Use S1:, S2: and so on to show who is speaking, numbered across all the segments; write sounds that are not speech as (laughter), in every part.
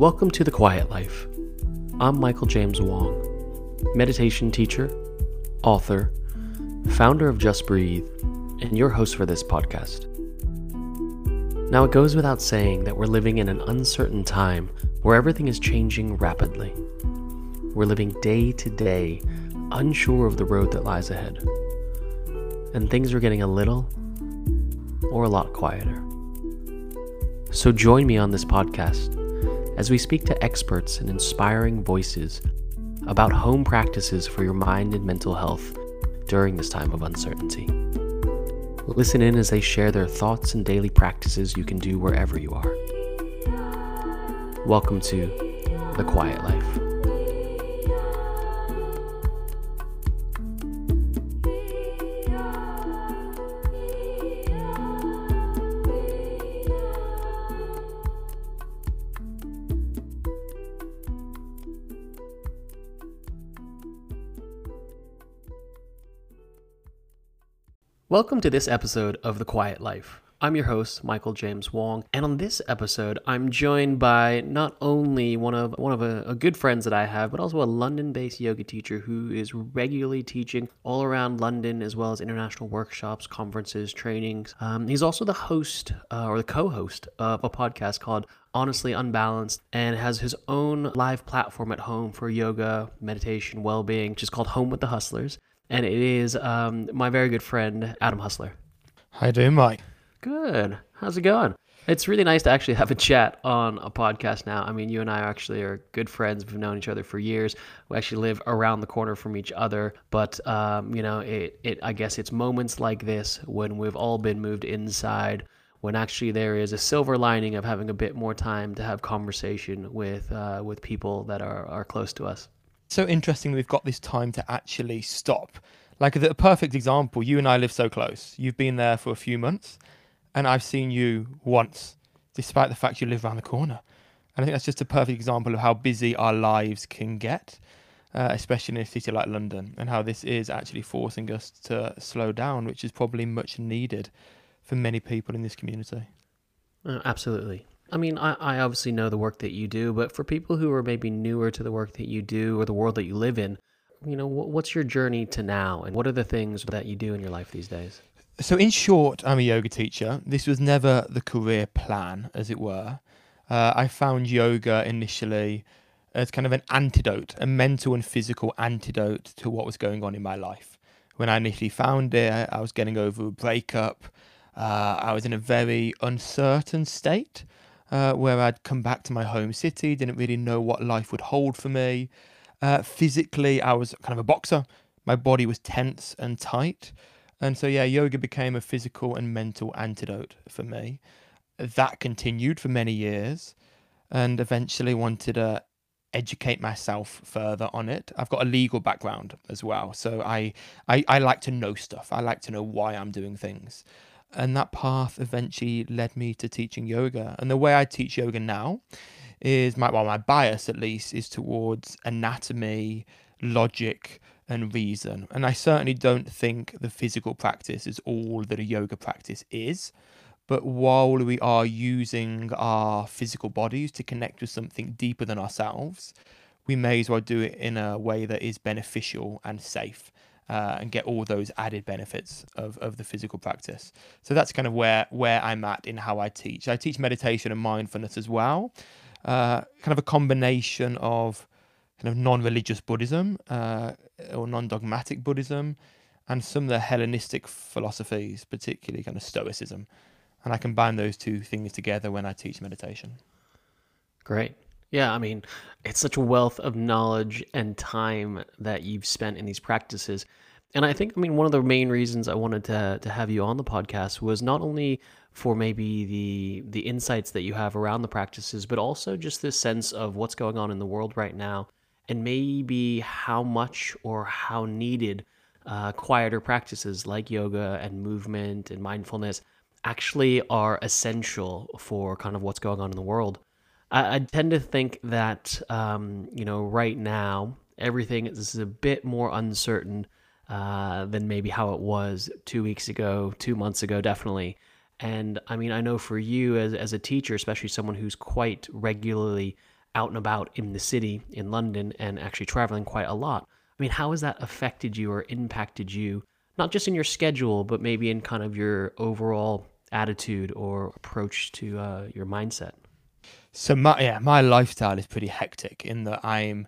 S1: Welcome to The Quiet Life. I'm Michael James Wong, meditation teacher, author, founder of Just Breathe, and your host for this podcast. Now, it goes without saying that we're living in an uncertain time where everything is changing rapidly. We're living day to day, unsure of the road that lies ahead. And things are getting a little or a lot quieter. So join me on this podcast as we speak to experts and inspiring voices about home practices for your mind and mental health during this time of uncertainty. Listen in as they share their thoughts and daily practices you can do wherever you are. Welcome to The Quiet Life. Welcome to this episode of The Quiet Life. I'm your host, Michael James Wong, and on this episode, I'm joined by not only one of one of a, a good friends that I have, but also a London-based yoga teacher who is regularly teaching all around London, as well as international workshops, conferences, trainings. Um, he's also the host uh, or the co-host of a podcast called Honestly Unbalanced, and has his own live platform at home for yoga, meditation, well-being, which is called Home with the Huslers and it is um, my very good friend Adam Husler.
S2: How you doing, Mike?
S1: Good. How's it going? It's really nice to actually have a chat on a podcast now. I mean, you and I actually are good friends. We've known each other for years. We actually live around the corner from each other. But um, you know, it, it I guess it's moments like this when we've all been moved inside, when actually there is a silver lining of having a bit more time to have conversation with uh, with people that are, are close to us
S2: so interesting we've got this time to actually stop. Like a perfect example, you and I live so close. You've been there for a few months, and I've seen you once, despite the fact you live around the corner. And I think that's just a perfect example of how busy our lives can get, uh, especially in a city like London, and how this is actually forcing us to slow down, which is probably much needed for many people in this community.
S1: Uh, absolutely. I mean, I, I obviously know the work that you do, but for people who are maybe newer to the work that you do or the world that you live in, you know, what's your journey to now and what are the things that you do in your life these days?
S2: So, in short, I'm a yoga teacher. This was never the career plan, as it were. Uh, I found yoga initially as kind of an antidote, a mental and physical antidote to what was going on in my life. When I initially found it, I was getting over a breakup. Uh, I was in a very uncertain state uh, where I'd come back to my home city, didn't really know what life would hold for me. Uh, physically, I was kind of a boxer. My body was tense and tight. And so, yeah, yoga became a physical and mental antidote for me. That continued for many years and eventually wanted to educate myself further on it. I've got a legal background as well. So I, I, I like to know stuff. I like to know why I'm doing things and that path eventually led me to teaching yoga. And the way I teach yoga now is my well, my bias at least is towards anatomy, logic, and reason. And I certainly don't think the physical practice is all that a yoga practice is. But while we are using our physical bodies to connect with something deeper than ourselves, we may as well do it in a way that is beneficial and safe uh, and get all those added benefits of, of the physical practice. So that's kind of where where I'm at in how I teach. I teach meditation and mindfulness as well, uh, kind of a combination of kind of non-religious Buddhism uh, or non-dogmatic Buddhism, and some of the Hellenistic philosophies, particularly kind of Stoicism, and I combine those two things together when I teach meditation.
S1: Great. Yeah, I mean, it's such a wealth of knowledge and time that you've spent in these practices. And I think, I mean, one of the main reasons I wanted to to have you on the podcast was not only for maybe the the insights that you have around the practices, but also just this sense of what's going on in the world right now, and maybe how much or how needed uh, quieter practices like yoga and movement and mindfulness actually are essential for kind of what's going on in the world. I, I tend to think that um, you know right now everything is a bit more uncertain uh, than maybe how it was two weeks ago, two months ago, definitely. And I mean, I know for you as as a teacher, especially someone who's quite regularly out and about in the city in London and actually traveling quite a lot. I mean, how has that affected you or impacted you, not just in your schedule, but maybe in kind of your overall attitude or approach to uh, your mindset?
S2: So my yeah, my lifestyle is pretty hectic in that I'm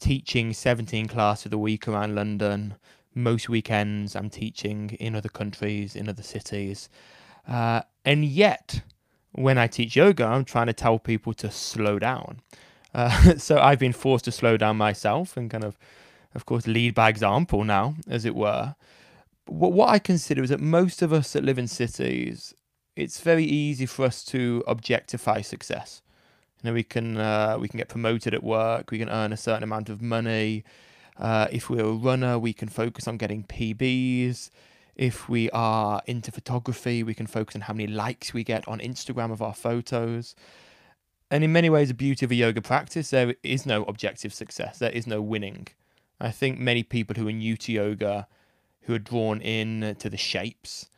S2: teaching 17 classes a week around London. Most weekends I'm teaching in other countries, in other cities. Uh, and yet, when I teach yoga, I'm trying to tell people to slow down. Uh, (laughs) so I've been forced to slow down myself and kind of, of course, lead by example now, as it were. What, what I consider is that most of us that live in cities, it's very easy for us to objectify success. You know, we can uh, we can get promoted at work, we can earn a certain amount of money. Uh, if we're a runner, we can focus on getting PBs. If we are into photography, we can focus on how many likes we get on Instagram of our photos. And in many ways, the beauty of a yoga practice, there is no objective success. There is no winning. I think many people who are new to yoga, who are drawn in to the shapes,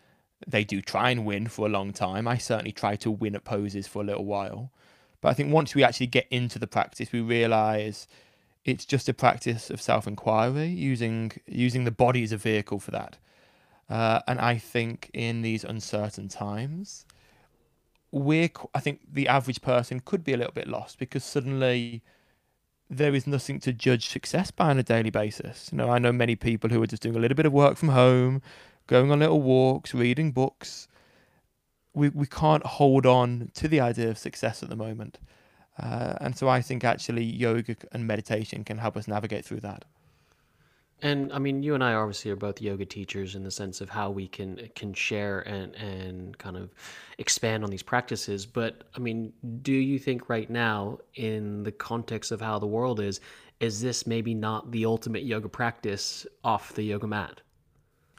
S2: they do try and win for a long time. I certainly try to win at poses for a little while. But I think once we actually get into the practice, we realize it's just a practice of self-inquiry, using using the body as a vehicle for that. Uh, and I think in these uncertain times, we're I think the average person could be a little bit lost because suddenly there is nothing to judge success by on a daily basis. You know, I know many people who are just doing a little bit of work from home, going on little walks, reading books, we, we can't hold on to the idea of success at the moment. Uh, and so I think actually yoga and meditation can help us navigate through that.
S1: And I mean, you and I obviously are both yoga teachers in the sense of how we can can share and and kind of expand on these practices. But I mean, do you think right now, in the context of how the world is, is this maybe not the ultimate yoga practice off the yoga mat?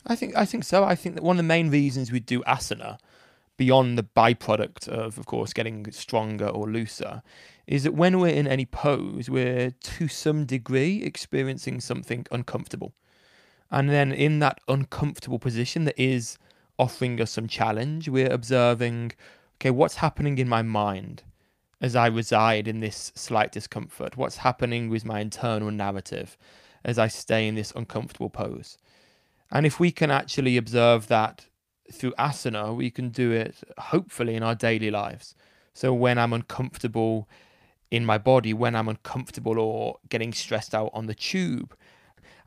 S2: I think I think so. I think that one of the main reasons we do asana beyond the byproduct of, of course, getting stronger or looser, is that when we're in any pose, we're to some degree experiencing something uncomfortable. And then in that uncomfortable position that is offering us some challenge, we're observing, okay, what's happening in my mind as I reside in this slight discomfort? What's happening with my internal narrative as I stay in this uncomfortable pose? And if we can actually observe that through asana, we can do it hopefully in our daily lives. So when I'm uncomfortable in my body, when I'm uncomfortable or getting stressed out on the tube,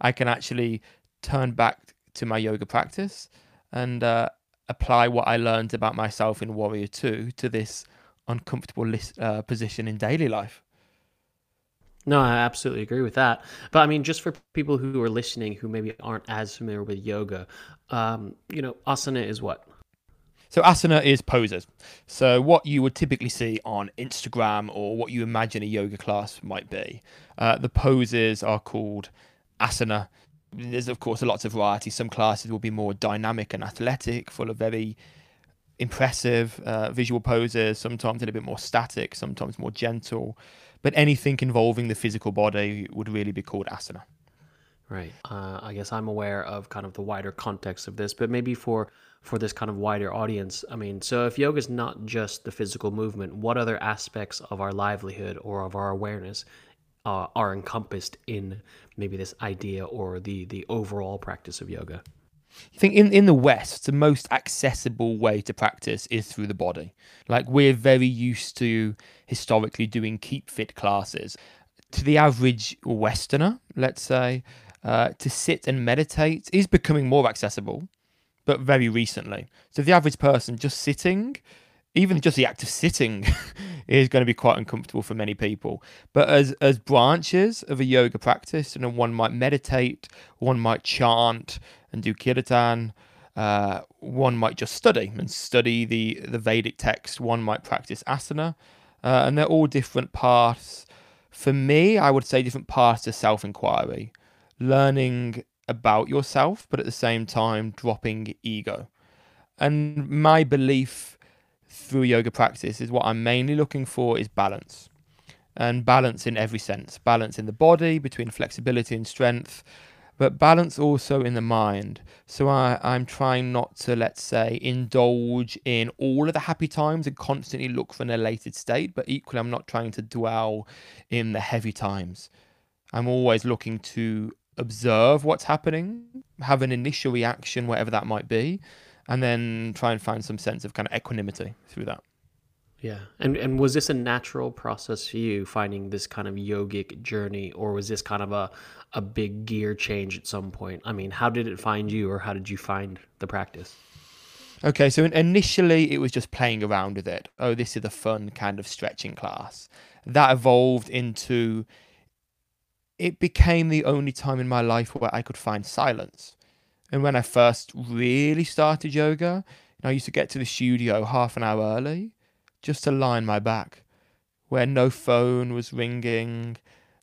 S2: I can actually turn back to my yoga practice and uh, apply what I learned about myself in Warrior 2 to this uncomfortable list, uh, position in daily life.
S1: No, I absolutely agree with that. But I mean, just for people who are listening who maybe aren't as familiar with yoga, um, you know, asana is what?
S2: So asana is poses. So what you would typically see on Instagram or what you imagine a yoga class might be. Uh, the poses are called asana. There's of course a lots of variety. Some classes will be more dynamic and athletic, full of very impressive uh, visual poses. Sometimes a little bit more static. Sometimes more gentle but anything involving the physical body would really be called asana.
S1: Right. Uh, I guess I'm aware of kind of the wider context of this, but maybe for for this kind of wider audience, I mean, so if yoga is not just the physical movement, what other aspects of our livelihood or of our awareness uh, are encompassed in maybe this idea or the the overall practice of yoga?
S2: I think in, in the West, the most accessible way to practice is through the body. Like we're very used to historically doing keep fit classes. To the average Westerner, let's say, uh, to sit and meditate is becoming more accessible, but very recently. So the average person just sitting, even just the act of sitting, (laughs) is going to be quite uncomfortable for many people. But as as branches of a yoga practice, you know, one might meditate, one might chant, and do kirtan. Uh, one might just study and study the, the Vedic text. One might practice asana. Uh, and they're all different paths. For me, I would say different paths to self inquiry. Learning about yourself, but at the same time, dropping ego. And my belief through yoga practice is what I'm mainly looking for is balance. And balance in every sense balance in the body between flexibility and strength, but balance also in the mind. So I, I'm trying not to, let's say, indulge in all of the happy times and constantly look for an elated state, but equally, I'm not trying to dwell in the heavy times. I'm always looking to observe what's happening, have an initial reaction, whatever that might be, and then try and find some sense of kind of equanimity through that.
S1: Yeah. And and was this a natural process for you finding this kind of yogic journey or was this kind of a a big gear change at some point? I mean, how did it find you or how did you find the practice?
S2: Okay, so initially it was just playing around with it. Oh, this is a fun kind of stretching class. That evolved into it became the only time in my life where I could find silence. And when I first really started yoga, I used to get to the studio half an hour early just to line my back, where no phone was ringing,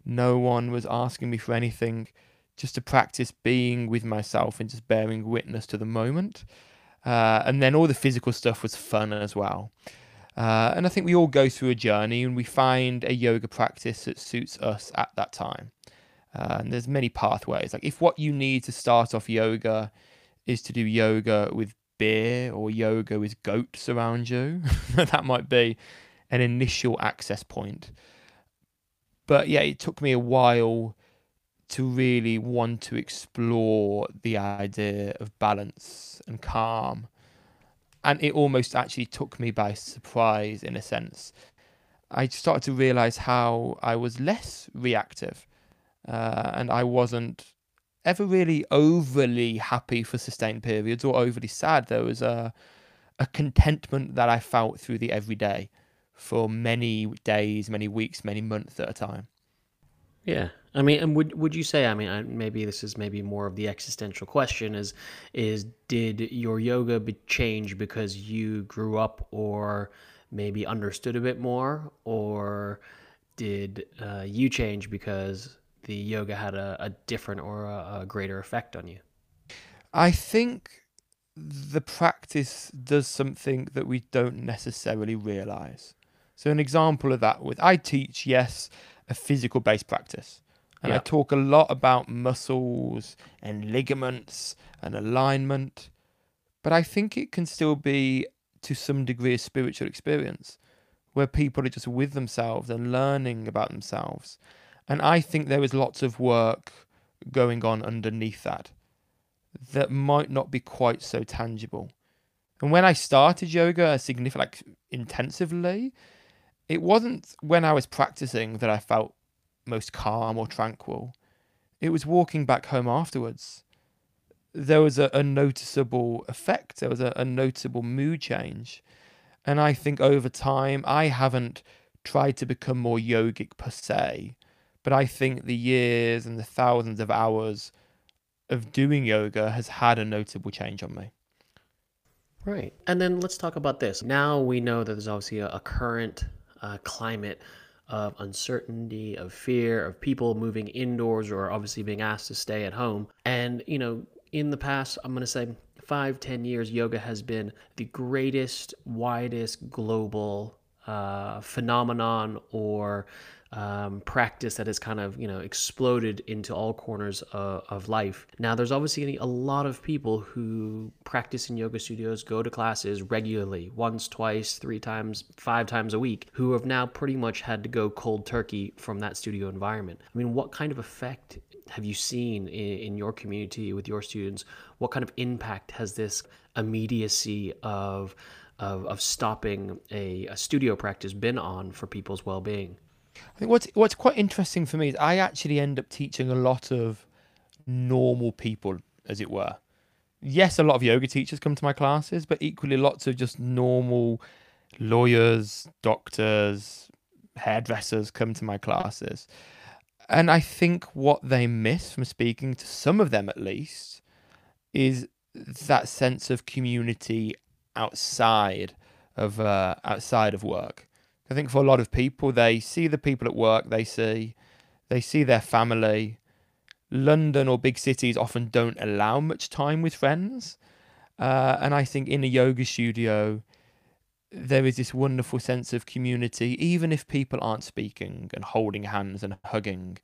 S2: no one was asking me for anything, just to practice being with myself and just bearing witness to the moment. Uh, and then all the physical stuff was fun as well. Uh, and I think we all go through a journey and we find a yoga practice that suits us at that time. Uh, and there's many pathways. Like if what you need to start off yoga is to do yoga with beer or yoga with goats around you. (laughs) that might be an initial access point. But yeah, it took me a while to really want to explore the idea of balance and calm. And it almost actually took me by surprise in a sense. I started to realize how I was less reactive uh, and I wasn't ever really overly happy for sustained periods or overly sad. There was a a contentment that I felt through the everyday for many days, many weeks, many months at a time.
S1: Yeah, I mean, and would would you say? I mean, maybe this is maybe more of the existential question: is is did your yoga be change because you grew up, or maybe understood a bit more, or did uh, you change because the yoga had a, a different or a, a greater effect on you?
S2: I think the practice does something that we don't necessarily realize. So, an example of that with I teach, yes, a physical based practice. And yeah. I talk a lot about muscles and ligaments and alignment. But I think it can still be to some degree a spiritual experience where people are just with themselves and learning about themselves and I think there is lots of work going on underneath that that might not be quite so tangible. And when I started yoga significant like intensively, it wasn't when I was practicing that I felt most calm or tranquil. It was walking back home afterwards. There was a, a noticeable effect, there was a, a noticeable mood change. And I think over time, I haven't tried to become more yogic per se, but I think the years and the thousands of hours of doing yoga has had a notable change on me.
S1: Right. And then let's talk about this. Now we know that there's obviously a, a current uh, climate of uncertainty, of fear, of people moving indoors or obviously being asked to stay at home. And, you know, in the past, I'm going to say five, ten years, yoga has been the greatest, widest global uh, phenomenon or um, practice that has kind of you know exploded into all corners of, of life. Now, there's obviously a lot of people who practice in yoga studios, go to classes regularly, once, twice, three times, five times a week, who have now pretty much had to go cold turkey from that studio environment. I mean, what kind of effect have you seen in, your community with your students? What kind of impact has this immediacy of of, of stopping a, a studio practice been on for people's well-being?
S2: I think what's what's quite interesting for me is I actually end up teaching a lot of normal people, as it were. Yes, a lot of yoga teachers come to my classes, but equally lots of just normal lawyers, doctors, hairdressers come to my classes. And I think what they miss from speaking to some of them at least is that sense of community outside of uh, outside of work. I think for a lot of people, they see the people at work, they see, they see their family. London or big cities often don't allow much time with friends, uh, and I think in a yoga studio, there is this wonderful sense of community, even if people aren't speaking and holding hands and hugging.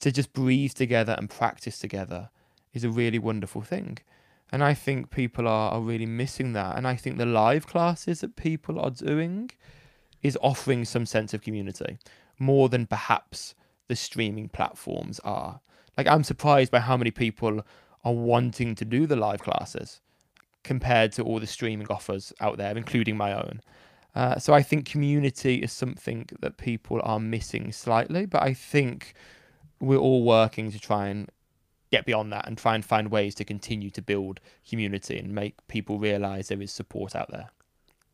S2: to just breathe together and practice together is a really wonderful thing. And I think people are, are really missing that. And I think the live classes that people are doing is offering some sense of community more than perhaps the streaming platforms are. Like, I'm surprised by how many people are wanting to do the live classes compared to all the streaming offers out there, including my own. Uh, so I think community is something that people are missing slightly, but I think we're all working to try and get beyond that and try and find ways to continue to build community and make people realize there is support out there.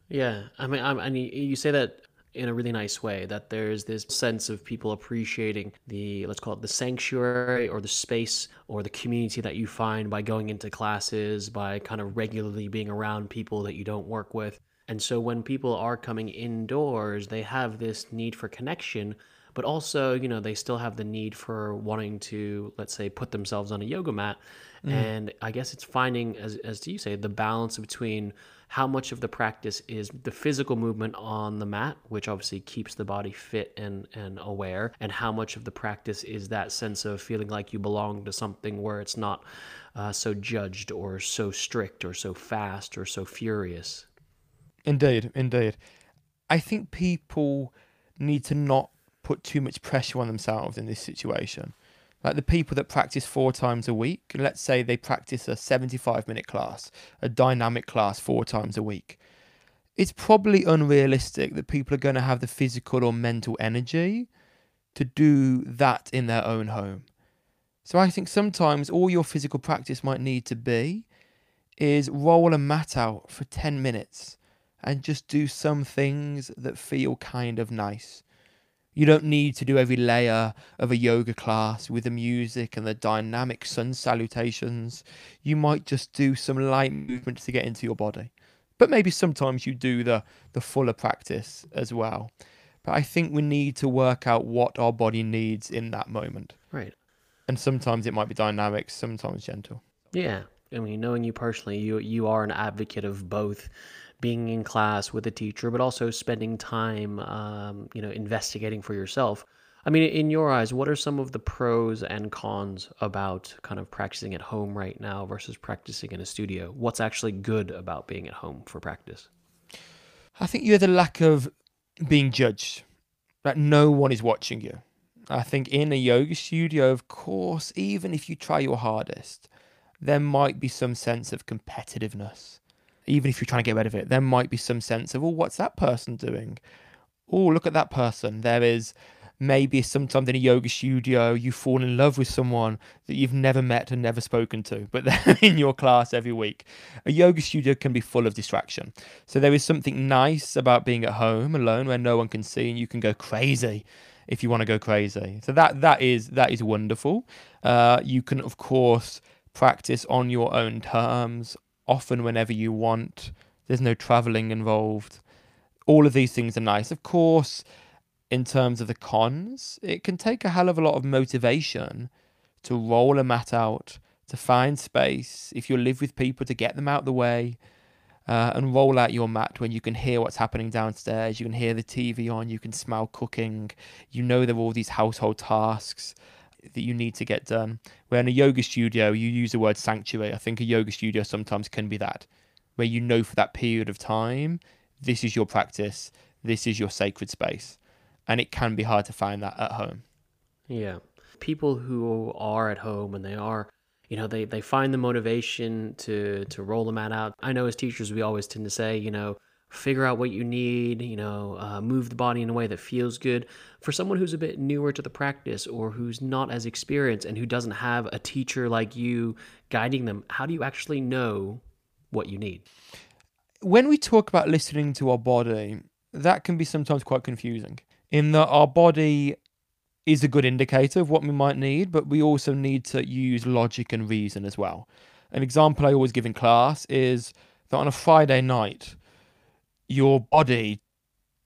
S1: Yeah, I mean, I'm, and you say that in a really nice way that there's this sense of people appreciating the let's call it the sanctuary or the space or the community that you find by going into classes by kind of regularly being around people that you don't work with and so when people are coming indoors they have this need for connection but also you know they still have the need for wanting to let's say put themselves on a yoga mat mm. and i guess it's finding as, as you say the balance between how much of the practice is the physical movement on the mat which obviously keeps the body fit and and aware and how much of the practice is that sense of feeling like you belong to something where it's not uh, so judged or so strict or so fast or so furious
S2: indeed indeed i think people need to not put too much pressure on themselves in this situation. Like the people that practice four times a week, let's say they practice a 75 minute class, a dynamic class four times a week. It's probably unrealistic that people are going to have the physical or mental energy to do that in their own home. So I think sometimes all your physical practice might need to be is roll a mat out for 10 minutes and just do some things that feel kind of nice. You don't need to do every layer of a yoga class with the music and the dynamic sun salutations. You might just do some light movements to get into your body. But maybe sometimes you do the, the fuller practice as well. But I think we need to work out what our body needs in that moment.
S1: Right.
S2: And sometimes it might be dynamic, sometimes gentle.
S1: Yeah. I mean, knowing you personally, you you are an advocate of both being in class with a teacher, but also spending time, um, you know, investigating for yourself. I mean, in your eyes, what are some of the pros and cons about kind of practicing at home right now versus practicing in a studio? What's actually good about being at home for practice?
S2: I think you have the lack of being judged, that no one is watching you. I think in a yoga studio, of course, even if you try your hardest, there might be some sense of competitiveness even if you're trying to get rid of it, there might be some sense of, oh, what's that person doing? Oh, look at that person. There is maybe sometimes in a yoga studio you fall in love with someone that you've never met and never spoken to, but (laughs) they're in your class every week. A yoga studio can be full of distraction. So there is something nice about being at home alone where no one can see and you can go crazy if you want to go crazy. So that that is that is wonderful. Uh, you can of course practice on your own terms often whenever you want. There's no traveling involved. All of these things are nice. Of course, in terms of the cons, it can take a hell of a lot of motivation to roll a mat out, to find space, if you live with people, to get them out the way. Uh, and roll out your mat when you can hear what's happening downstairs, you can hear the TV on, you can smell cooking, you know there are all these household tasks that you need to get done. Where in a yoga studio, you use the word sanctuary. I think a yoga studio sometimes can be that, where you know for that period of time, this is your practice, this is your sacred space. And it can be hard to find that at home.
S1: Yeah. People who are at home and they are you know they, they find the motivation to to roll the mat out i know as teachers we always tend to say you know figure out what you need, you know, uh, move the body in a way that feels good. For someone who's a bit newer to the practice or who's not as experienced and who doesn't have a teacher like you guiding them, how do you actually know what you need?
S2: When we talk about listening to our body, that can be sometimes quite confusing in that our body is a good indicator of what we might need, but we also need to use logic and reason as well. An example I always give in class is that on a Friday night, your body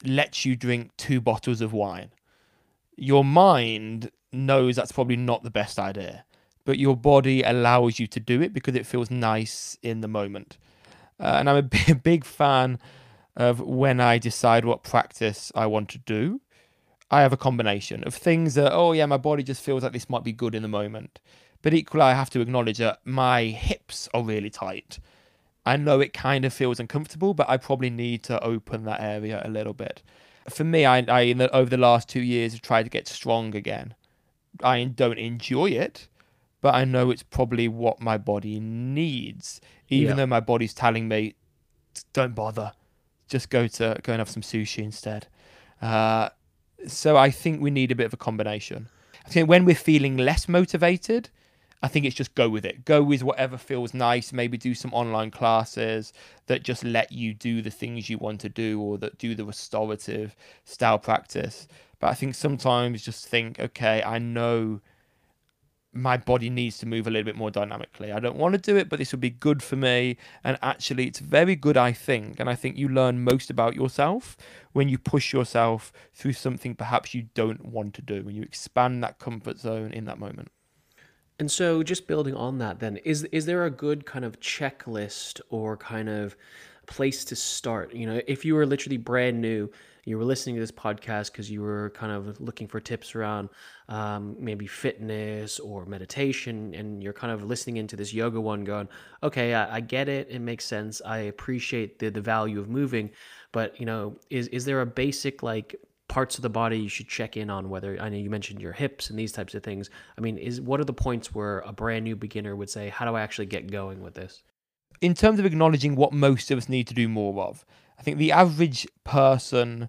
S2: lets you drink two bottles of wine. Your mind knows that's probably not the best idea, but your body allows you to do it because it feels nice in the moment. Uh, and I'm a (laughs) big, big fan of when I decide what practice I want to do. I have a combination of things that, oh yeah, my body just feels like this might be good in the moment. But equally, I have to acknowledge that my hips are really tight. I know it kind of feels uncomfortable, but I probably need to open that area a little bit. For me, I, I the, over the last two years have tried to get strong again. I don't enjoy it, but I know it's probably what my body needs. Even yeah. though my body's telling me, don't bother, just go to go and have some sushi instead. Uh, so I think we need a bit of a combination. I think when we're feeling less motivated, I think it's just go with it. Go with whatever feels nice. Maybe do some online classes that just let you do the things you want to do or that do the restorative style practice. But I think sometimes just think, okay, I know my body needs to move a little bit more dynamically. I don't want to do it, but this would be good for me. And actually, it's very good, I think. And I think you learn most about yourself when you push yourself through something perhaps you don't want to do, when you expand that comfort zone in that moment.
S1: And so, just building on that, then, is is there a good kind of checklist or kind of place to start? You know, if you were literally brand new, you were listening to this podcast because you were kind of looking for tips around um, maybe fitness or meditation, and you're kind of listening into this yoga one, going, "Okay, I, I get it. It makes sense. I appreciate the the value of moving." But you know, is is there a basic like parts of the body you should check in on whether I know you mentioned your hips and these types of things. I mean, is what are the points where a brand new beginner would say, "How do I actually get going with this?"
S2: In terms of acknowledging what most of us need to do more of, I think the average person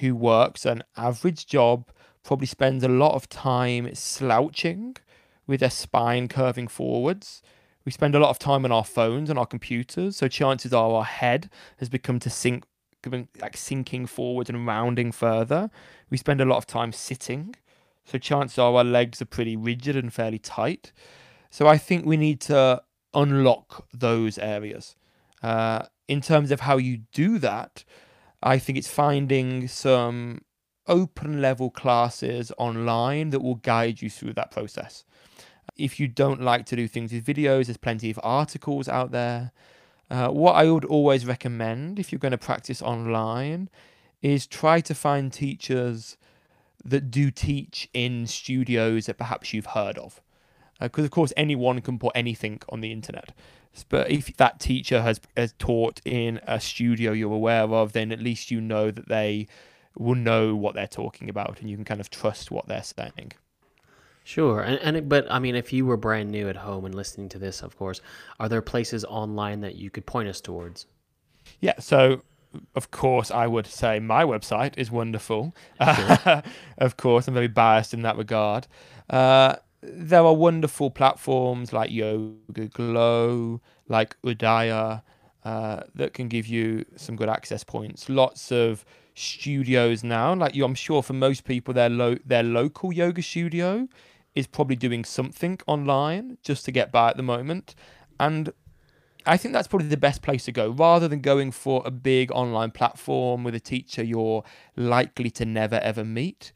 S2: who works an average job probably spends a lot of time slouching with their spine curving forwards. We spend a lot of time on our phones and our computers, so chances are our head has become to sink, like sinking forward and rounding further. We spend a lot of time sitting, so chances are our legs are pretty rigid and fairly tight. So I think we need to unlock those areas. Uh, in terms of how you do that, I think it's finding some open level classes online that will guide you through that process. If you don't like to do things with videos, there's plenty of articles out there. Uh, what I would always recommend if you're going to practice online is try to find teachers that do teach in studios that perhaps you've heard of. Because, uh, of course, anyone can put anything on the internet. But if that teacher has, has taught in a studio you're aware of, then at least you know that they will know what they're talking about and you can kind of trust what they're saying.
S1: Sure, and, and it, but I mean, if you were brand new at home and listening to this, of course, are there places online that you could point us towards?
S2: Yeah, so of course, I would say my website is wonderful. Sure. (laughs) of course, I'm very biased in that regard. Uh, there are wonderful platforms like YogaGlo, like Udaya, uh, that can give you some good access points. Lots of studios now, like you, I'm sure for most people, their lo- their local yoga studio is probably doing something online just to get by at the moment, and I think that's probably the best place to go rather than going for a big online platform with a teacher you're likely to never ever meet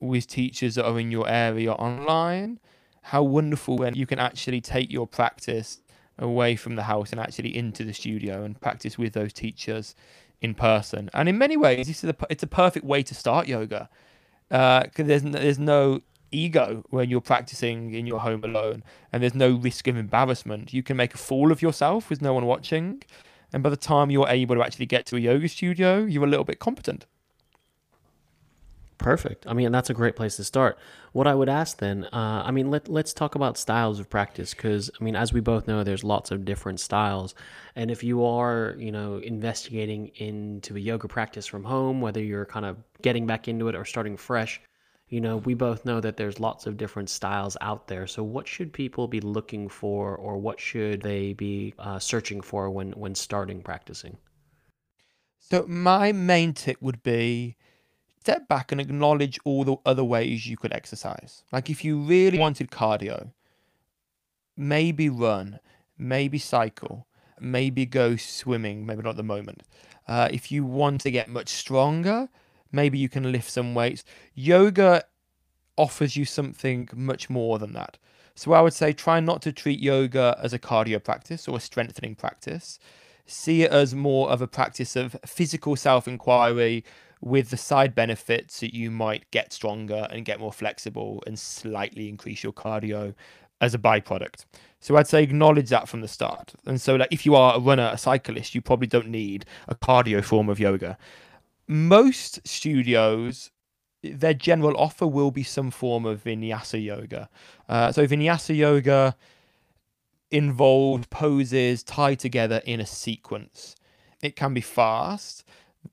S2: with teachers that are in your area online. How wonderful when you can actually take your practice away from the house and actually into the studio and practice with those teachers in person. And in many ways, this is a, it's a perfect way to start yoga because uh, there's there's no ego when you're practicing in your home alone, and there's no risk of embarrassment. You can make a fool of yourself with no one watching, and by the time you're able to actually get to a yoga studio, you're a little bit competent.
S1: Perfect. I mean, that's a great place to start. What I would ask then, uh, I mean, let, let's talk about styles of practice because, I mean, as we both know, there's lots of different styles. And if you are, you know, investigating into a yoga practice from home, whether you're kind of getting back into it or starting fresh, you know, we both know that there's lots of different styles out there. So, what should people be looking for or what should they be uh, searching for when, when starting practicing?
S2: So, my main tip would be step back and acknowledge all the other ways you could exercise. Like if you really wanted cardio, maybe run, maybe cycle, maybe go swimming, maybe not at the moment. Uh, if you want to get much stronger, maybe you can lift some weights. Yoga offers you something much more than that. So I would say try not to treat yoga as a cardio practice or a strengthening practice. See it as more of a practice of physical self inquiry with the side benefits that you might get stronger and get more flexible and slightly increase your cardio as a byproduct. So I'd say acknowledge that from the start. And so like if you are a runner, a cyclist, you probably don't need a cardio form of yoga. Most studios their general offer will be some form of vinyasa yoga. Uh, so vinyasa yoga involved poses tied together in a sequence. It can be fast,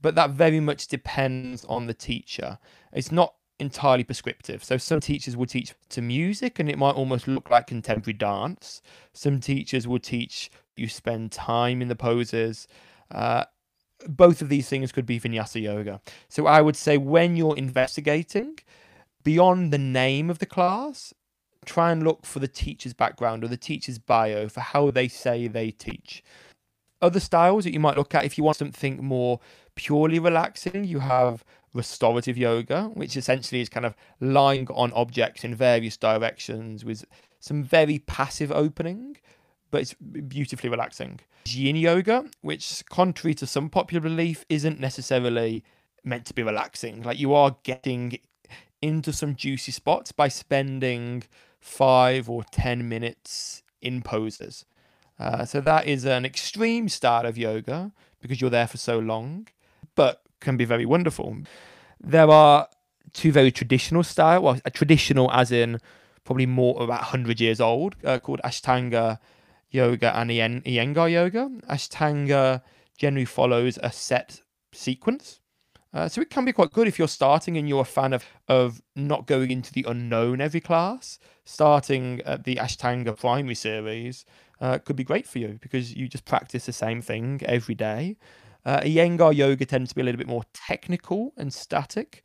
S2: but that very much depends on the teacher. It's not entirely prescriptive. So some teachers will teach to music and it might almost look like contemporary dance. Some teachers will teach you spend time in the poses. Uh, both of these things could be vinyasa yoga. So I would say when you're investigating, beyond the name of the class, try and look for the teacher's background or the teacher's bio for how they say they teach. Other styles that you might look at if you want something more purely relaxing, you have restorative yoga, which essentially is kind of lying on objects in various directions with some very passive opening, but it's beautifully relaxing. Yin yoga, which, contrary to some popular belief, isn't necessarily meant to be relaxing. Like you are getting into some juicy spots by spending five or ten minutes in poses. Uh, so that is an extreme style of yoga because you're there for so long, but can be very wonderful. There are two very traditional style, well, a traditional as in probably more about 100 years old, uh, called Ashtanga yoga and Iyengar yoga. Ashtanga generally follows a set sequence. Uh, so it can be quite good if you're starting and you're a fan of, of not going into the unknown every class. Starting at the Ashtanga primary series uh, could be great for you because you just practice the same thing every day. Uh, Iyengar yoga tends to be a little bit more technical and static.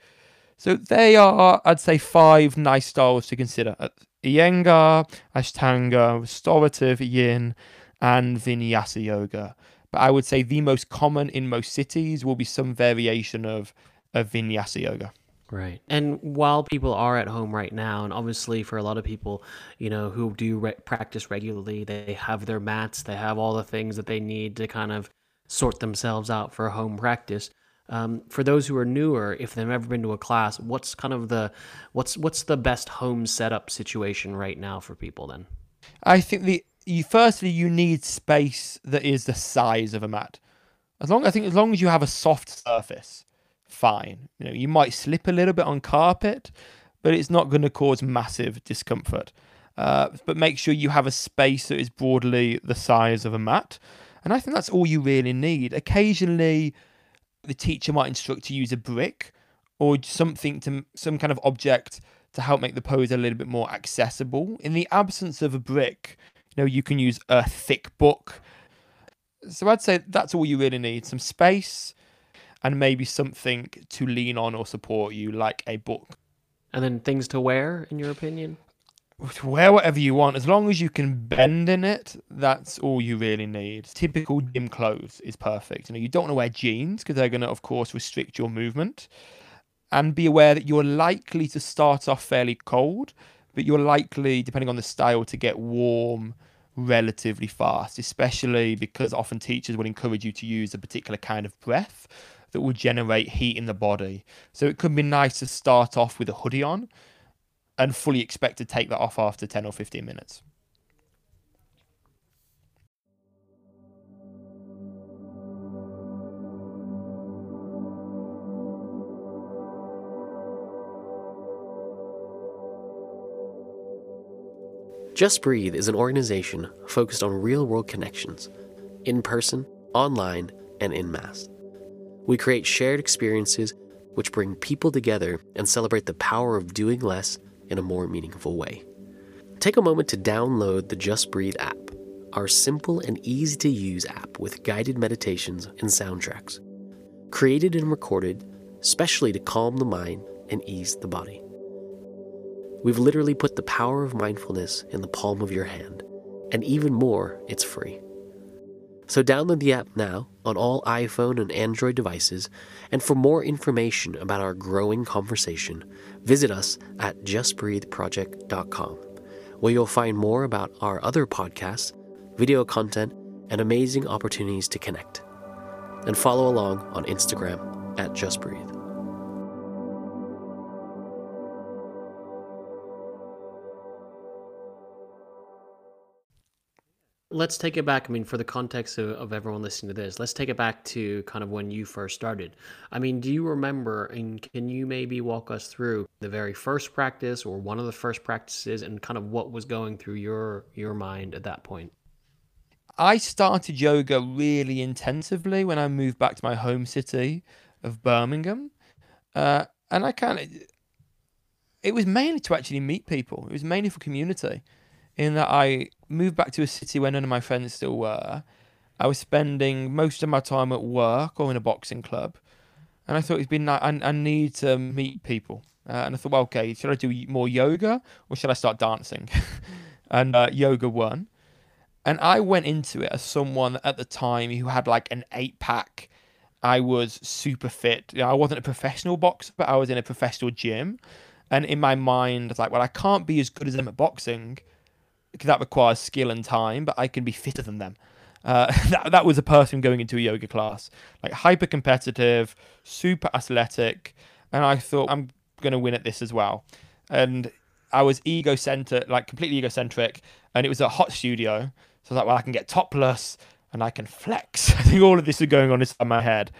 S2: So they are, I'd say, five nice styles to consider. Uh, Iyengar, Ashtanga, Restorative, Yin, and Vinyasa yoga. But I would say the most common in most cities will be some variation of, of Vinyasa yoga.
S1: Right. And while people are at home right now, and obviously for a lot of people, you know, who do re- practice regularly, they have their mats, they have all the things that they need to kind of sort themselves out for home practice. Um, for those who are newer, if they've never been to a class, what's kind of the what's what's the best home setup situation right now for people then?
S2: I think the you firstly you need space that is the size of a mat. As long I think as long as you have a soft surface, fine. You know, you might slip a little bit on carpet, but it's not going to cause massive discomfort. Uh, but make sure you have a space that is broadly the size of a mat. And I think that's all you really need. Occasionally, the teacher might instruct to use a brick or something to some kind of object to help make the pose a little bit more accessible. In the absence of a brick, you know, you can use a thick book. So I'd say that's all you really need some space and maybe something to lean on or support you, like a book.
S1: And then things to wear, in your opinion?
S2: Wear whatever you want as long as you can bend in it that's all you really need. Typical gym clothes is perfect. You know you don't want to wear jeans because they're going to of course restrict your movement. And be aware that you're likely to start off fairly cold but you're likely depending on the style to get warm relatively fast especially because often teachers will encourage you to use a particular kind of breath that will generate heat in the body. So it could be nice to start off with a hoodie on and fully expect to take that off after 10 or 15 minutes.
S1: Just Breathe is an organization focused on real world connections, in person, online, and in mass. We create shared experiences which bring people together and celebrate the power of doing less in a more meaningful way. Take a moment to download the Just Breathe app, our simple and easy to use app with guided meditations and soundtracks. Created and recorded specially to calm the mind and ease the body. We've literally put the power of mindfulness in the palm of your hand, and even more, it's free. So download the app now on all iPhone and Android devices, and for more information about our growing conversation, visit us at justbreatheproject.com, where you'll find more about our other podcasts, video content, and amazing opportunities to connect. And follow along on Instagram at justbreathe. Let's take it back. I mean, for the context of, of everyone listening to this, let's take it back to kind of when you first started. I mean, do you remember and can you maybe walk us through the very first practice or one of the first practices and kind of what was going through your your mind at that point?
S2: I started yoga really intensively when I moved back to my home city of Birmingham. Uh, and I kind of, it was mainly to actually meet people. It was mainly for community in that I moved back to a city where none of my friends still were. I was spending most of my time at work or in a boxing club, and I thought it'd been like I, I need to meet people. Uh, and I thought, well, okay, should I do more yoga or should I start dancing? (laughs) and uh, yoga won. And I went into it as someone at the time who had like an eight pack. I was super fit. You know, I wasn't a professional boxer, but I was in a professional gym. And in my mind, I was like, well, I can't be as good as them at boxing that requires skill and time, but I can be fitter than them. Uh, (laughs) that, that was a person going into a yoga class, like hyper competitive, super athletic, and I thought I'm going to win at this as well. And I was egocentric, like completely egocentric, and it was a hot studio. So I was like, well, I can get topless and I can flex. (laughs) I think all of this is going on inside my head.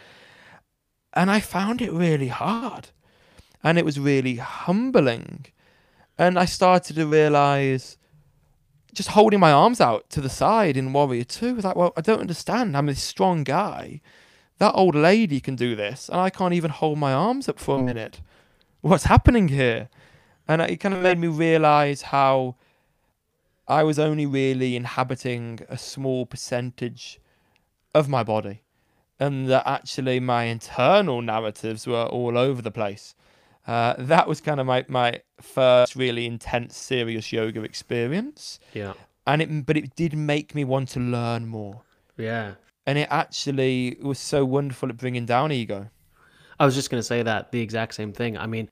S2: And I found it really hard. And it was really humbling. And I started to realize just holding my arms out to the side in Warrior 2 I was like, well, I don't understand. I'm this strong guy. That old lady can do this, and I can't even hold my arms up for a hmm. minute. What's happening here? And it kind of made me realize how I was only really inhabiting a small percentage of my body, and that actually my internal narratives were all over the place. Uh, that was kind of my, my first really intense, serious yoga experience.
S1: Yeah.
S2: And it, but it did make me want to learn more.
S1: Yeah.
S2: And it actually was so wonderful at bringing down ego.
S1: I was just going to say that the exact same thing. I mean,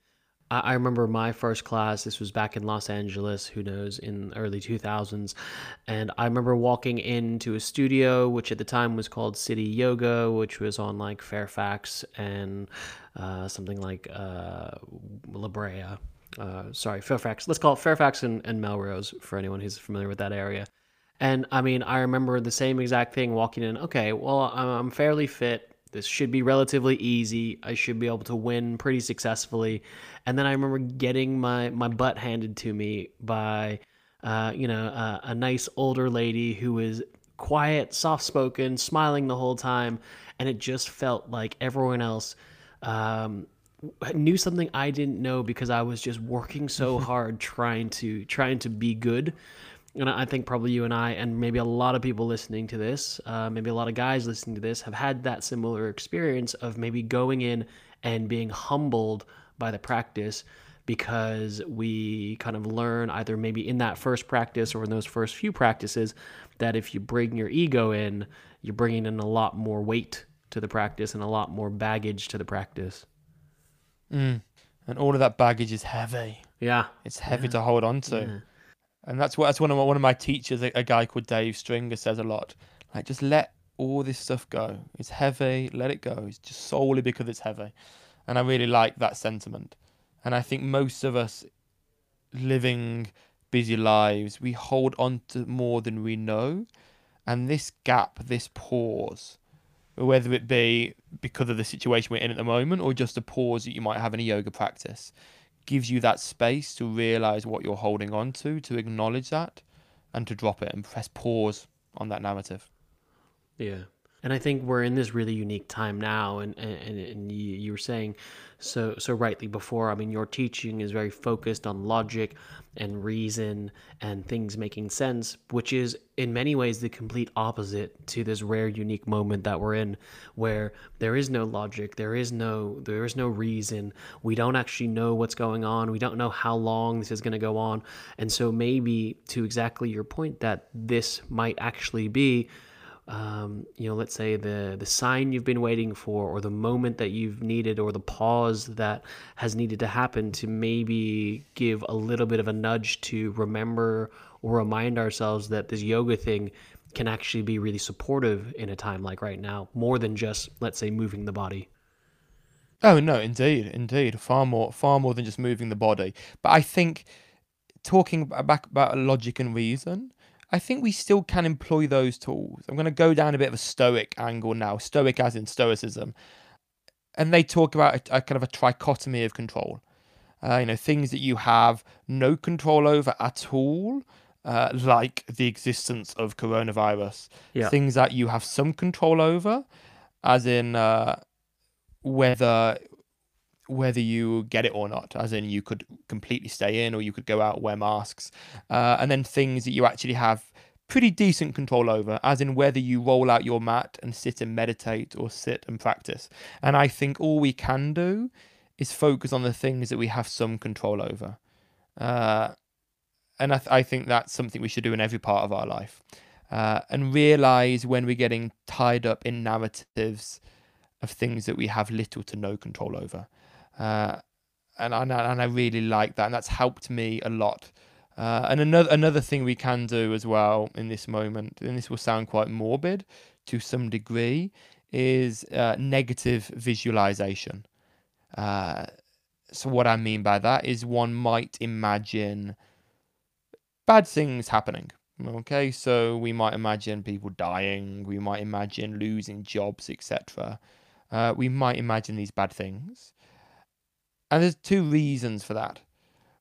S1: I, remember my first class. This was back in Los Angeles. Who knows in early two thousands, and I remember walking into a studio, which at the time was called City Yoga, which was on like Fairfax and uh, something like uh, La Brea. Uh, sorry, Fairfax. Let's call it Fairfax and, and Melrose for anyone who's familiar with that area. And I mean, I remember the same exact thing walking in. Okay, well, I'm fairly fit. This should be relatively easy. I should be able to win pretty successfully. And then I remember getting my, my butt handed to me by, uh, you know, uh, a nice older lady who was quiet, soft spoken, smiling the whole time. And it just felt like everyone else um, knew something I didn't know because I was just working so (laughs) hard trying to trying to be good and I think probably you and I, and maybe a lot of people listening to this, uh, maybe a lot of guys listening to this, have had that similar experience of maybe going in and being humbled by the practice because we kind of learn either maybe in that first practice or in those first few practices that if you bring your ego in, you're bringing in a lot more weight to the practice and a lot more baggage to the practice.
S2: Mm. And all of that baggage is heavy.
S1: Yeah.
S2: It's heavy
S1: yeah.
S2: to hold on to. Yeah. And that's what that's one of my, one of my teachers, a, a guy called Dave Stringer, says a lot. Like, just let all this stuff go. It's heavy. Let it go. It's just solely because it's heavy. And I really like that sentiment. And I think most of us living busy lives, we hold on to more than we know. And this gap, this pause, whether it be because of the situation we're in at the moment or just a pause that you might have in a yoga practice, gives you that space to realize what you're holding on to, to acknowledge that, and to drop it and press pause on that narrative.
S1: Yeah. And I think we're in this really unique time now, and and, and you, you were saying so so rightly before. I mean, your teaching is very focused on logic and reason and things making sense, which is in many ways the complete opposite to this rare, unique moment that we're in, where there is no logic, there is no there is no reason. We don't actually know what's going on. We don't know how long this is going to go on, and so maybe to exactly your point that this might actually be um, you know, let's say the the sign you've been waiting for, or the moment that you've needed, or the pause that has needed to happen to maybe give a little bit of a nudge to remember or remind ourselves that this yoga thing can actually be really supportive in a time like right now, more than just let's say moving the body.
S2: Oh no, indeed, indeed, far more, far more than just moving the body. But I think talking back about logic and reason I think we still can employ those tools. I'm going to go down a bit of a stoic angle now, stoic as in stoicism. And they talk about a, a kind of a trichotomy of control. Uh, you know, things that you have no control over at all, uh, like the existence of coronavirus.
S1: Yeah.
S2: Things that you have some control over, as in uh, whether whether you get it or not, as in you could completely stay in or you could go out wear masks, uh, and then things that you actually have pretty decent control over, as in whether you roll out your mat and sit and meditate or sit and practice. And I think all we can do is focus on the things that we have some control over. Uh, and I, th- I think that's something we should do in every part of our life. Uh, and realize when we're getting tied up in narratives of things that we have little to no control over. Uh, and, and, and I really like that. And that's helped me a lot. Uh, and another another thing we can do as well in this moment, and this will sound quite morbid to some degree, is uh, negative visualization. Uh, so what I mean by that is one might imagine bad things happening. Okay, so we might imagine people dying, we might imagine losing jobs, etc. Uh, we might imagine these bad things. And there's two reasons for that.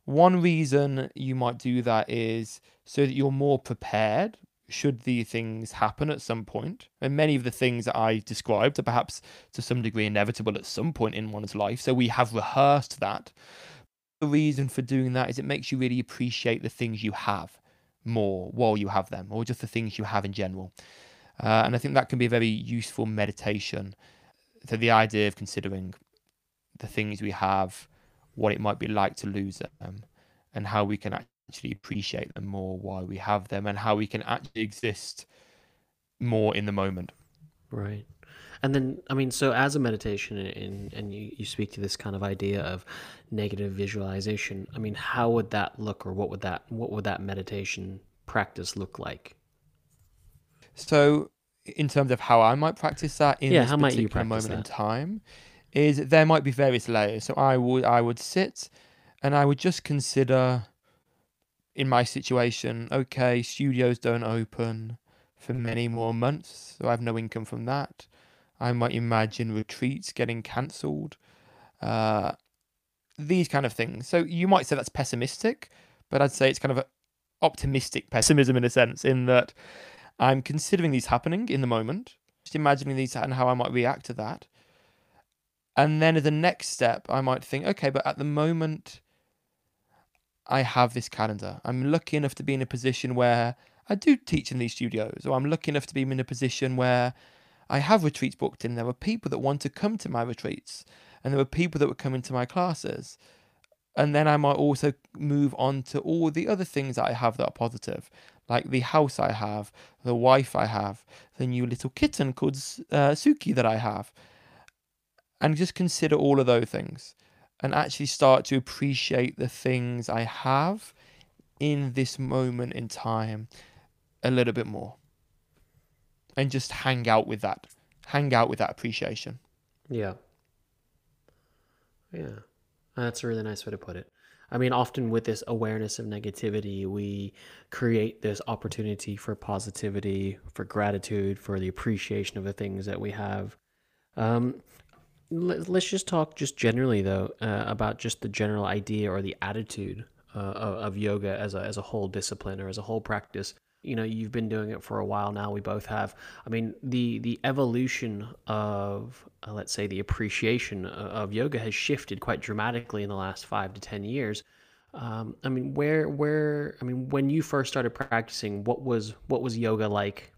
S2: One reason you might do that is so that you're more prepared should these things happen at some point. And many of the things that I described are perhaps to some degree inevitable at some point in one's life. So we have rehearsed that. The reason for doing that is it makes you really appreciate the things you have more while you have them, or just the things you have in general. Uh, and I think that can be a very useful meditation. So the idea of considering the things we have, what it might be like to lose them, and how we can actually appreciate them more while we have them, and how we can actually exist more in the moment.
S1: Right. And then, I mean, so as a meditation, and, and you, you speak to this kind of idea of negative visualization. I mean, how would that look, or what would that what would that meditation practice look like?
S2: So, in terms of how I might practice that in
S1: Yeah,
S2: this
S1: how might you
S2: particular moment in time, is there might be various layers. So I would I would sit, and I would just consider, in my situation, okay, studios don't open for many more months, so I have no income from that. I might imagine retreats getting cancelled, uh, these kind of things. So you might say that's pessimistic, but I'd say it's kind of a optimistic pessimism in a sense, in that I'm considering these happening in the moment, just imagining these and how I might react to that. And then as the next step, I might think, okay, but at the moment, I have this calendar. I'm lucky enough to be in a position where I do teach in these studios, or I'm lucky enough to be in a position where I have retreats booked in. There are people that want to come to my retreats, and there are people that would come into my classes. And then I might also move on to all the other things that I have that are positive, like the house I have, the wife I have, the new little kitten called uh, Suki that I have. And just consider all of those things and actually start to appreciate the things I have in this moment in time a little bit more. And just hang out with that. Hang out with that appreciation.
S1: Yeah. Yeah. That's a really nice way to put it. I mean, often with this awareness of negativity, we create this opportunity for positivity, for gratitude, for the appreciation of the things that we have. Um, let's just talk just generally though uh, about just the general idea or the attitude uh, of, yoga as a as a whole discipline or as a whole practice. You know, you've been doing it for a while now. We both have. I mean, the the evolution of uh, let's say the appreciation o- of yoga has shifted quite dramatically in the last five to ten years. Um, I mean, where where I mean, when you first started practicing, what was what was yoga like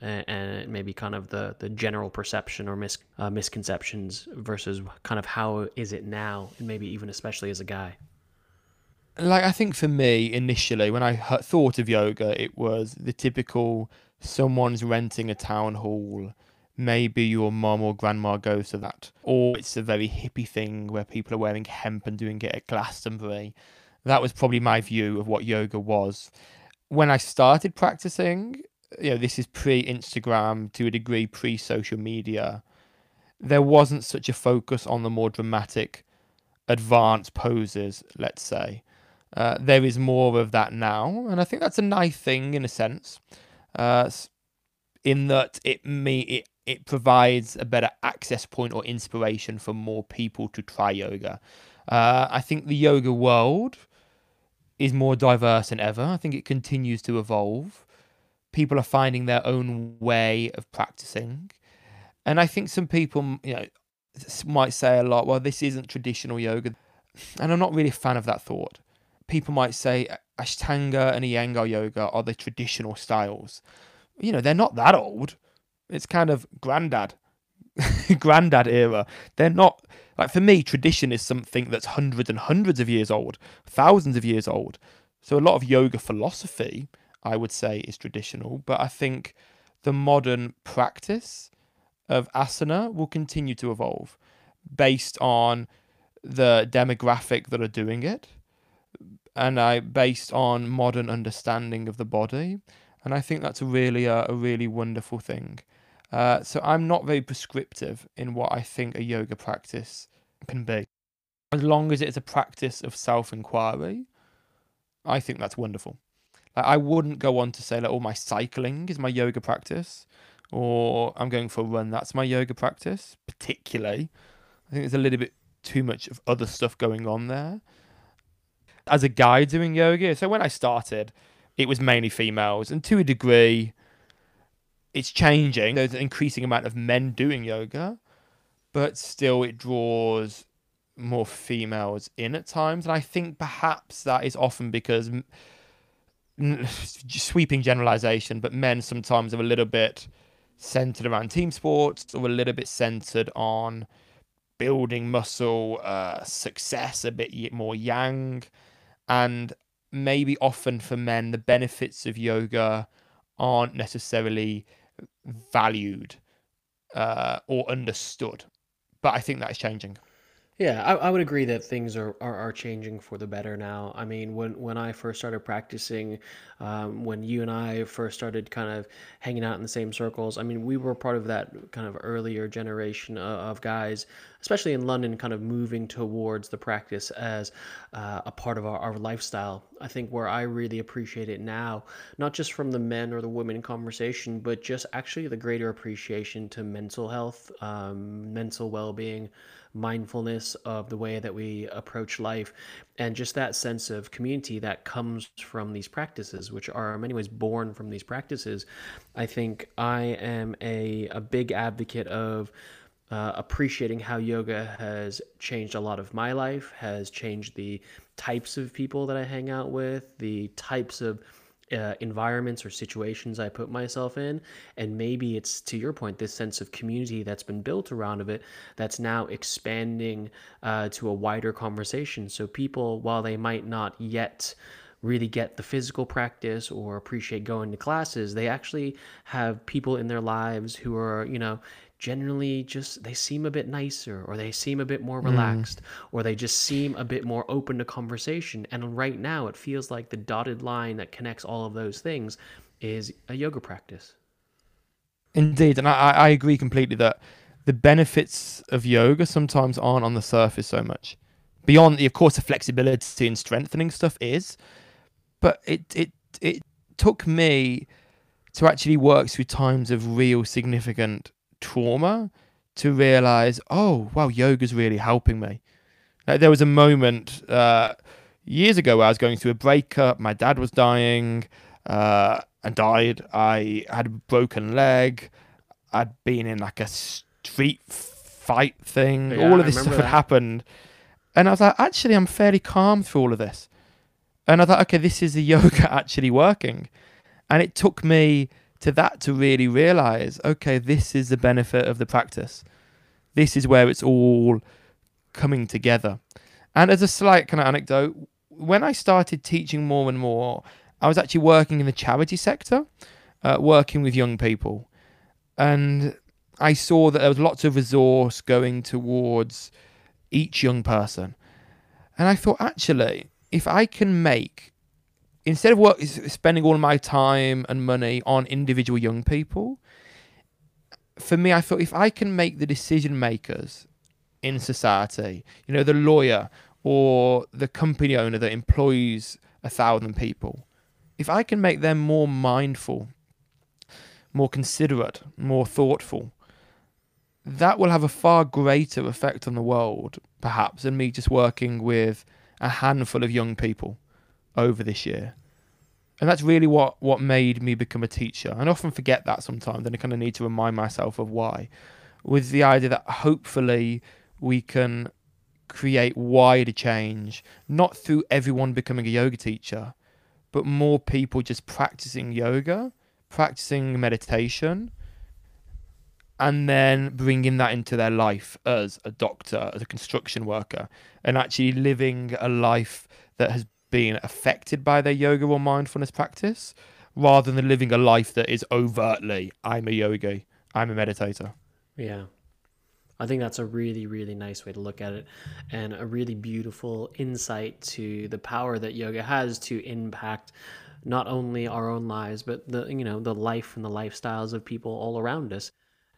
S1: and, and maybe kind of the the general perception or mis, uh, misconceptions versus kind of how is it now, and maybe even especially as a guy.
S2: like I think for me initially when I thought of yoga, it was the typical someone's renting a town hall. Maybe your mom or grandma goes to that, or it's a very hippie thing where people are wearing hemp and doing it at Glastonbury. That was probably my view of what yoga was. When I started practicing, you know, this is pre-Instagram to a degree, pre-social media. There wasn't such a focus on the more dramatic, advanced poses, let's say Uh, there is more of that now, and I think that's a nice thing in a sense, uh, in that it me it it provides a better access point or inspiration for more people to try yoga. Uh, I think the yoga world is more diverse than ever. I think it continues to evolve. People are finding their own way of practicing. And I think some people, you know, might say a lot, well, this isn't traditional yoga. And I'm not really a fan of that thought. People might say Ashtanga and Iyengar yoga are the traditional styles. You know, they're not that old. It's kind of granddad, (laughs) granddad era. They're not like for me, tradition is something that's hundreds and hundreds of years old, thousands of years old. So a lot of yoga philosophy, I would say, is traditional. But I think the modern practice of asana will continue to evolve based on the demographic that are doing it and I based on modern understanding of the body and I think that's a really a, a really wonderful thing uh, so I'm not very prescriptive in what I think a yoga practice can be. As long as it's a practice of self inquiry, I think that's wonderful. Like, I wouldn't go on to say like, "Oh, my cycling is my yoga practice," or "I'm going for a run, that's my yoga practice." Particularly, I think there's a little bit too much of other stuff going on there. As a guy doing yoga, so when I started, it was mainly females, and to a degree, it's changing. There's an increasing amount of men doing yoga, but still it draws more females in at times. And I think perhaps that is often because (sighs) sweeping generalization, but men sometimes are a little bit centered around team sports or a little bit centered on building muscle, uh, success, a bit more yang. And maybe often for men, the benefits of yoga aren't necessarily valued uh, or understood. But I think that is changing.
S1: Yeah, I, I would agree that things are, are, are changing for the better now. I mean, when, when I first started practicing, um, when you and I first started kind of hanging out in the same circles, I mean, we were part of that kind of earlier generation of, of guys, especially in London, kind of moving towards the practice as uh, a part of our, our lifestyle. I think where I really appreciate it now, not just from the men or the women conversation, but just actually the greater appreciation to mental health, um, mental well being mindfulness of the way that we approach life, and just that sense of community that comes from these practices, which are in many ways born from these practices. I think I am a, a big advocate of. Uh, appreciating how yoga has changed a lot of my life, has changed the types of people that I hang out with, the types of uh, environments or situations I put myself in. And maybe it's to your point, this sense of community that's been built around of it that's now expanding uh, to a wider conversation. So people, while they might not yet really get the physical practice or appreciate going to classes, they actually have people in their lives who are, you know, generally just they seem a bit nicer or they seem a bit more mm. relaxed mm. or they just seem a bit more open to conversation and right now it feels like the dotted line that connects all of those things is a yoga practice
S2: indeed and i, I agree completely that the benefits of yoga sometimes aren't on the surface so much beyond the of course the flexibility and strengthening stuff is but it it it took me to actually work through times of real significant trauma to realize, oh, wow, yoga's really helping me. Like, there was a moment uh, years ago where I was going through a breakup. My dad was dying uh, and died. I had a broken leg. I'd been in like a street fight thing. Yeah, all of this stuff had happened. And I was like, actually, I'm fairly calm through all of this. And I thought, okay, this is the (laughs) yoga actually working. And it took me to that to really realize okay, this is the benefit of the practice. This is where it's all coming together. And as a slight kind of anecdote, when I started teaching more and more, I was actually working in the charity sector, uh, working with young people. And I saw that there was lots of resource going towards each young person. And I thought, actually, if I can make instead of work, spending all my time and money on individual young people, for me, I thought if I can make the decision makers in society, you know, the lawyer or the company owner that employs a thousand people, if I can make them more mindful, more considerate, more thoughtful, that will have a far greater effect on the world, perhaps, than me just working with a handful of young people over this year. And that's really what, what made me become a teacher. I often forget that sometimes, and I kind of need to remind myself of why. With the idea that hopefully we can create wider change, not through everyone becoming a yoga teacher, but more people just practicing yoga, practicing meditation, and then bringing that into their life as a doctor, as a construction worker, and actually living a life that has been affected by their yoga or mindfulness practice rather than living a life that is overtly, I'm a yogi, I'm a meditator.
S1: Yeah. I think that's a really, really nice way to look at it and a really beautiful insight to the power that yoga has to impact not only our own lives, but the, you know, the life and the lifestyles of people all around us.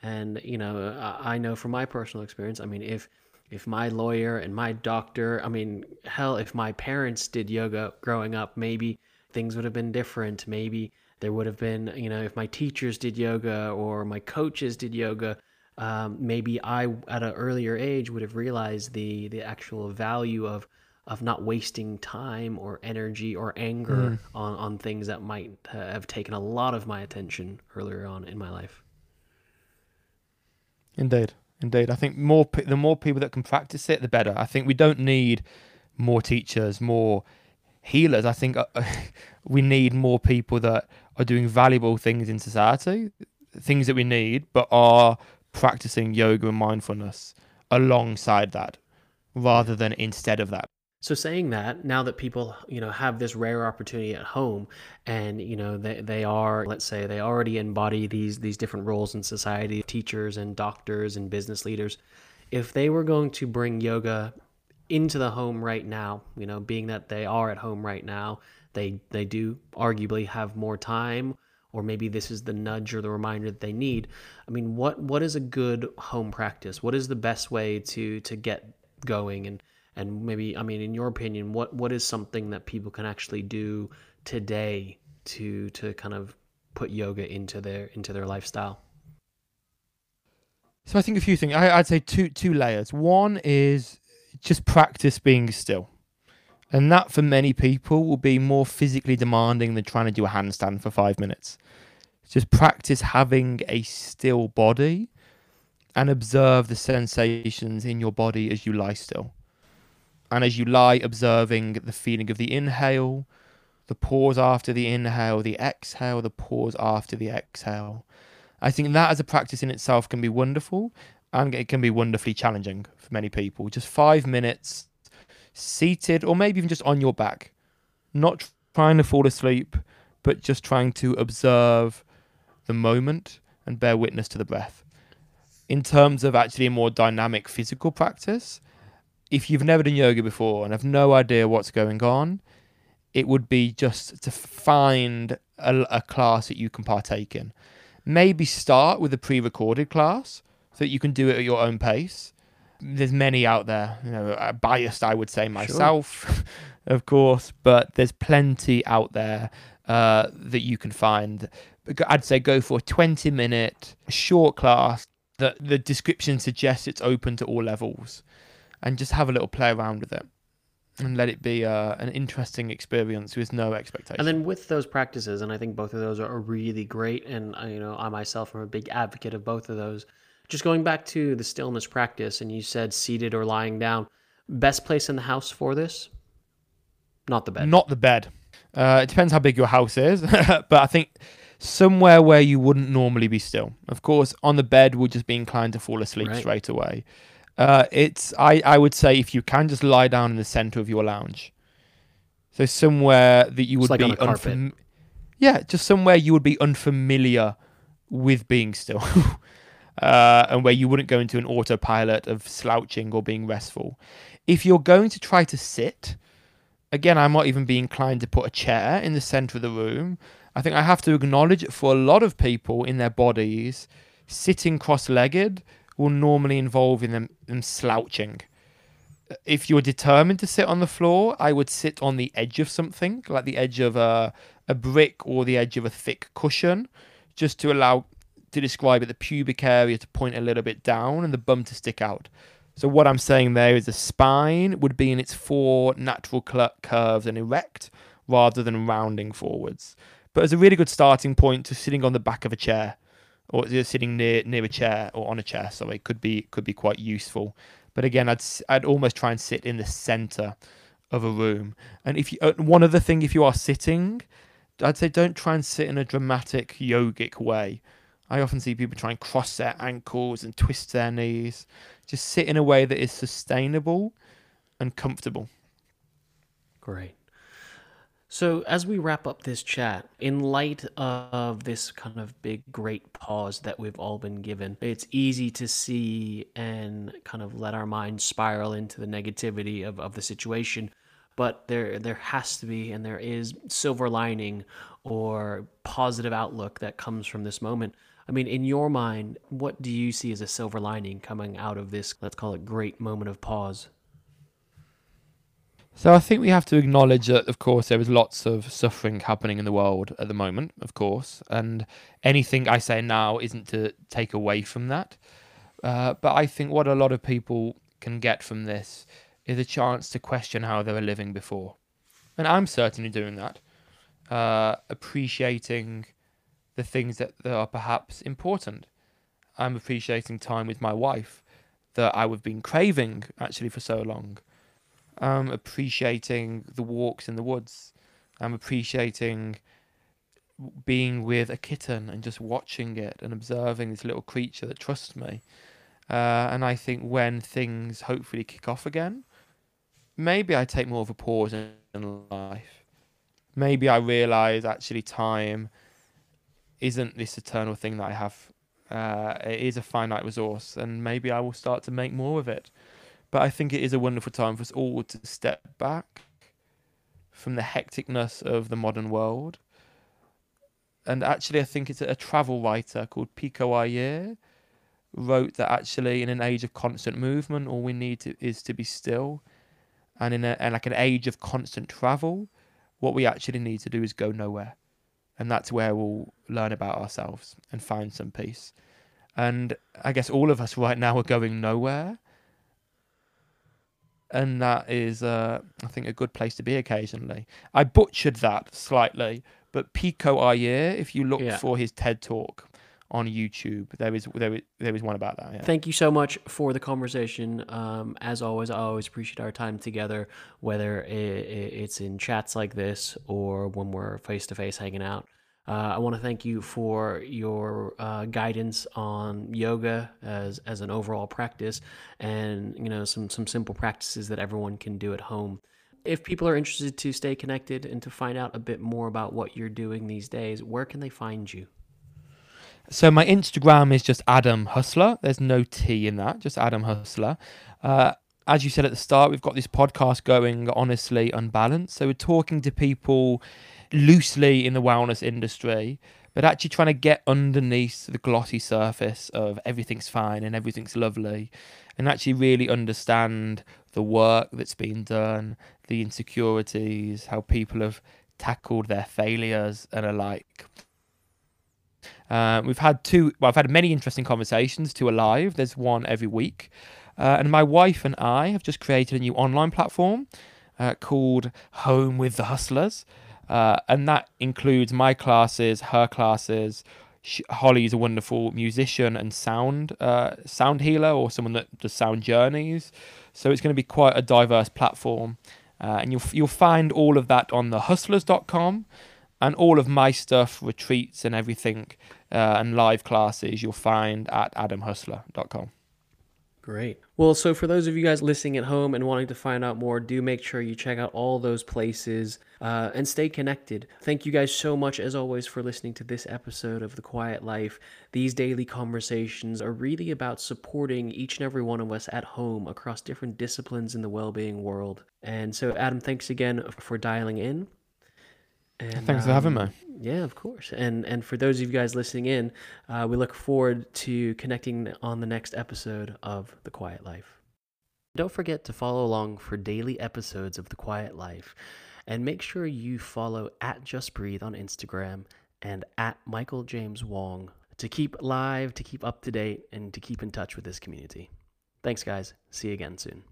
S1: And, you know, I know from my personal experience, I mean, if, if my lawyer and my doctor, I mean, hell, if my parents did yoga growing up, maybe things would have been different. Maybe there would have been, you know, if my teachers did yoga or my coaches did yoga, um, maybe I, at an earlier age, would have realized the the actual value of of not wasting time or energy or anger mm. on on things that might have taken a lot of my attention earlier on in my life.
S2: Indeed, indeed. I think more the more people that can practice it, the better. I think we don't need more teachers, more healers. I think uh, (laughs) we need more people that are doing valuable things in society, things that we need, but are practicing yoga and mindfulness alongside that rather than instead of that.
S1: So saying that, now that people, you know, have this rare opportunity at home and, you know, they, they are, let's say they already embody these these different roles in society, teachers and doctors and business leaders, if they were going to bring yoga into the home right now, you know, being that they are at home right now, they they do arguably have more time or maybe this is the nudge or the reminder that they need. I mean, what what is a good home practice? What is the best way to to get going and and maybe i mean in your opinion what what is something that people can actually do today to to kind of put yoga into their into their lifestyle?
S2: So i think a few things. I, i'd say two two layers. One is just practice being still. And that for many people will be more physically demanding than trying to do a handstand for five minutes. Just practice having a still body and observe the sensations in your body as you lie still and as you lie observing the feeling of the inhale, the pause after the inhale, the exhale, the pause after the exhale. I think that as a practice in itself can be wonderful and it can be wonderfully challenging for many people. Just five minutes seated or maybe even just on your back, not trying to fall asleep, but just trying to observe the moment and bear witness to the breath. In terms of actually a more dynamic physical practice, if you've never done yoga before and have no idea what's going on, it would be just to find a, a class that you can partake in. Maybe start with a pre-recorded class so that you can do it at your own pace. There's many out there, you know, uh, biased I would say myself, sure. (laughs) of course, but there's plenty out there uh, that you can find. I'd say go for a 20 minute short class that the description suggests it's open to all levels and just have a little play around with it and let it be uh, an interesting experience with no expectation.
S1: And then with those practices, and I think both of those are really great. And uh, you know, I myself am a big advocate of both of those. Just going back to the stillness practice, and you said seated or lying down. Best place in the house for this? Not the bed.
S2: Not the bed. Uh, it depends how big your house is, (laughs) but I think somewhere where you wouldn't normally be still. Of course, on the bed, we'll just be inclined to fall asleep right. straight away. Uh, it's I, I would say if you can just lie down in the center of your lounge, so somewhere that you would
S1: like
S2: be
S1: unfam-
S2: yeah, just somewhere you would be unfamiliar with being still, (laughs) uh, and where you wouldn't go into an autopilot of slouching or being restful. If you're going to try to sit, again, I might even be inclined to put a chair in the center of the room. I think I have to acknowledge for a lot of people in their bodies, sitting cross-legged will normally involve in them, them slouching. if you're determined to sit on the floor, I would sit on the edge of something, like the edge of a, a brick or the edge of a thick cushion, just to allow to describe it the pubic area to point a little bit down and the bum to stick out. So what I'm saying there is the spine would be in its four natural cl- curves and erect rather than rounding forwards. But as a really good starting point to sitting on the back of a chair or sitting near near a chair or on a chair, so it could be could be quite useful. But again, I'd I'd almost try and sit in the center of a room. And if you uh, one other thing, if you are sitting, I'd say don't try and sit in a dramatic yogic way. I often see people try and cross their ankles and twist their knees. Just sit in a way that is sustainable and comfortable.
S1: Great. So, as we wrap up this chat, in light of this kind of big, great pause that we've all been given, it's easy to see and kind of let our minds spiral into the negativity of, of the situation. But there, there has to be, and there is silver lining or positive outlook that comes from this moment. I mean, in your mind, what do you see as a silver lining coming out of this, let's call it great moment of pause?
S2: So I think we have to acknowledge that, of course, there is lots of suffering happening in the world at the moment, of course, and anything I say now isn't to take away from that. Uh, but I think what a lot of people can get from this is a chance to question how they were living before, and I'm certainly doing that, uh, appreciating the things that, that are perhaps important. I'm appreciating time with my wife that I have been craving actually for so long. I'm appreciating the walks in the woods. I'm appreciating being with a kitten and just watching it and observing this little creature that trusts me. Uh, and I think when things hopefully kick off again, maybe I take more of a pause in life. Maybe I realize actually time isn't this eternal thing that I have. Uh, it is a finite resource, and maybe I will start to make more of it. But I think it is a wonderful time for us all to step back from the hecticness of the modern world. And actually, I think it's a travel writer called Pico Iyer wrote that actually, in an age of constant movement, all we need to, is to be still. And in a and like an age of constant travel, what we actually need to do is go nowhere and that's where we'll learn about ourselves and find some peace. And I guess all of us right now are going nowhere, and that is, uh, I think, a good place to be occasionally. I butchered that slightly, but Pico Iyer, if you look yeah. for his TED talk, on YouTube. There is there is, there is one about that. Yeah.
S1: Thank you so much for the conversation. Um, as always, I always appreciate our time together, whether it's in chats like this or when we're face to face hanging out. Uh, I want to thank you for your uh, guidance on yoga as, as an overall practice, and you know some some simple practices that everyone can do at home. If people are interested to stay connected and to find out a bit more about what you're doing these days, where can they find you?
S2: So my Instagram is just Adam Husler. There's no T in that, just Adam Husler. Uh, as you said at the start, we've got this podcast going, honestly unbalanced. So we're talking to people loosely in the wellness industry, but actually trying to get underneath the glossy surface of everything's fine and everything's lovely, and actually really understand the work that's been done, the insecurities, how people have tackled their failures and alike. Uh, we've had two, well, I've had many interesting conversations, two alive. There's one every week. Uh, and my wife and I have just created a new online platform uh, called Home with the Huslers. Uh, and that includes my classes, her classes. She, Holly a wonderful musician and sound uh, sound healer, or someone that does sound journeys. So it's going to be quite a diverse platform, uh, and you'll you'll find all of that on the huslers.com and all of my stuff, retreats and everything, uh, and live classes you'll find at adamhusler.com.
S1: Great. Well, so for those of you guys listening at home and wanting to find out more, do make sure you check out all those places uh, and stay connected. Thank you guys so much, as always, for listening to this episode of The Quiet Life. These daily conversations are really about supporting each and every one of us at home across different disciplines in the well being world. And so, Adam, thanks again for dialing in.
S2: And, Thanks um, for having um, me.
S1: Yeah, of course. And and for those of you guys listening in, uh, we look forward to connecting on the next episode of The Quiet Life. Don't forget to follow along for daily episodes of The Quiet Life. And make sure you follow at Just Breathe on Instagram and at Michael James Wong to keep live, to keep up to date, and to keep in touch with this community. Thanks, guys. See you again soon.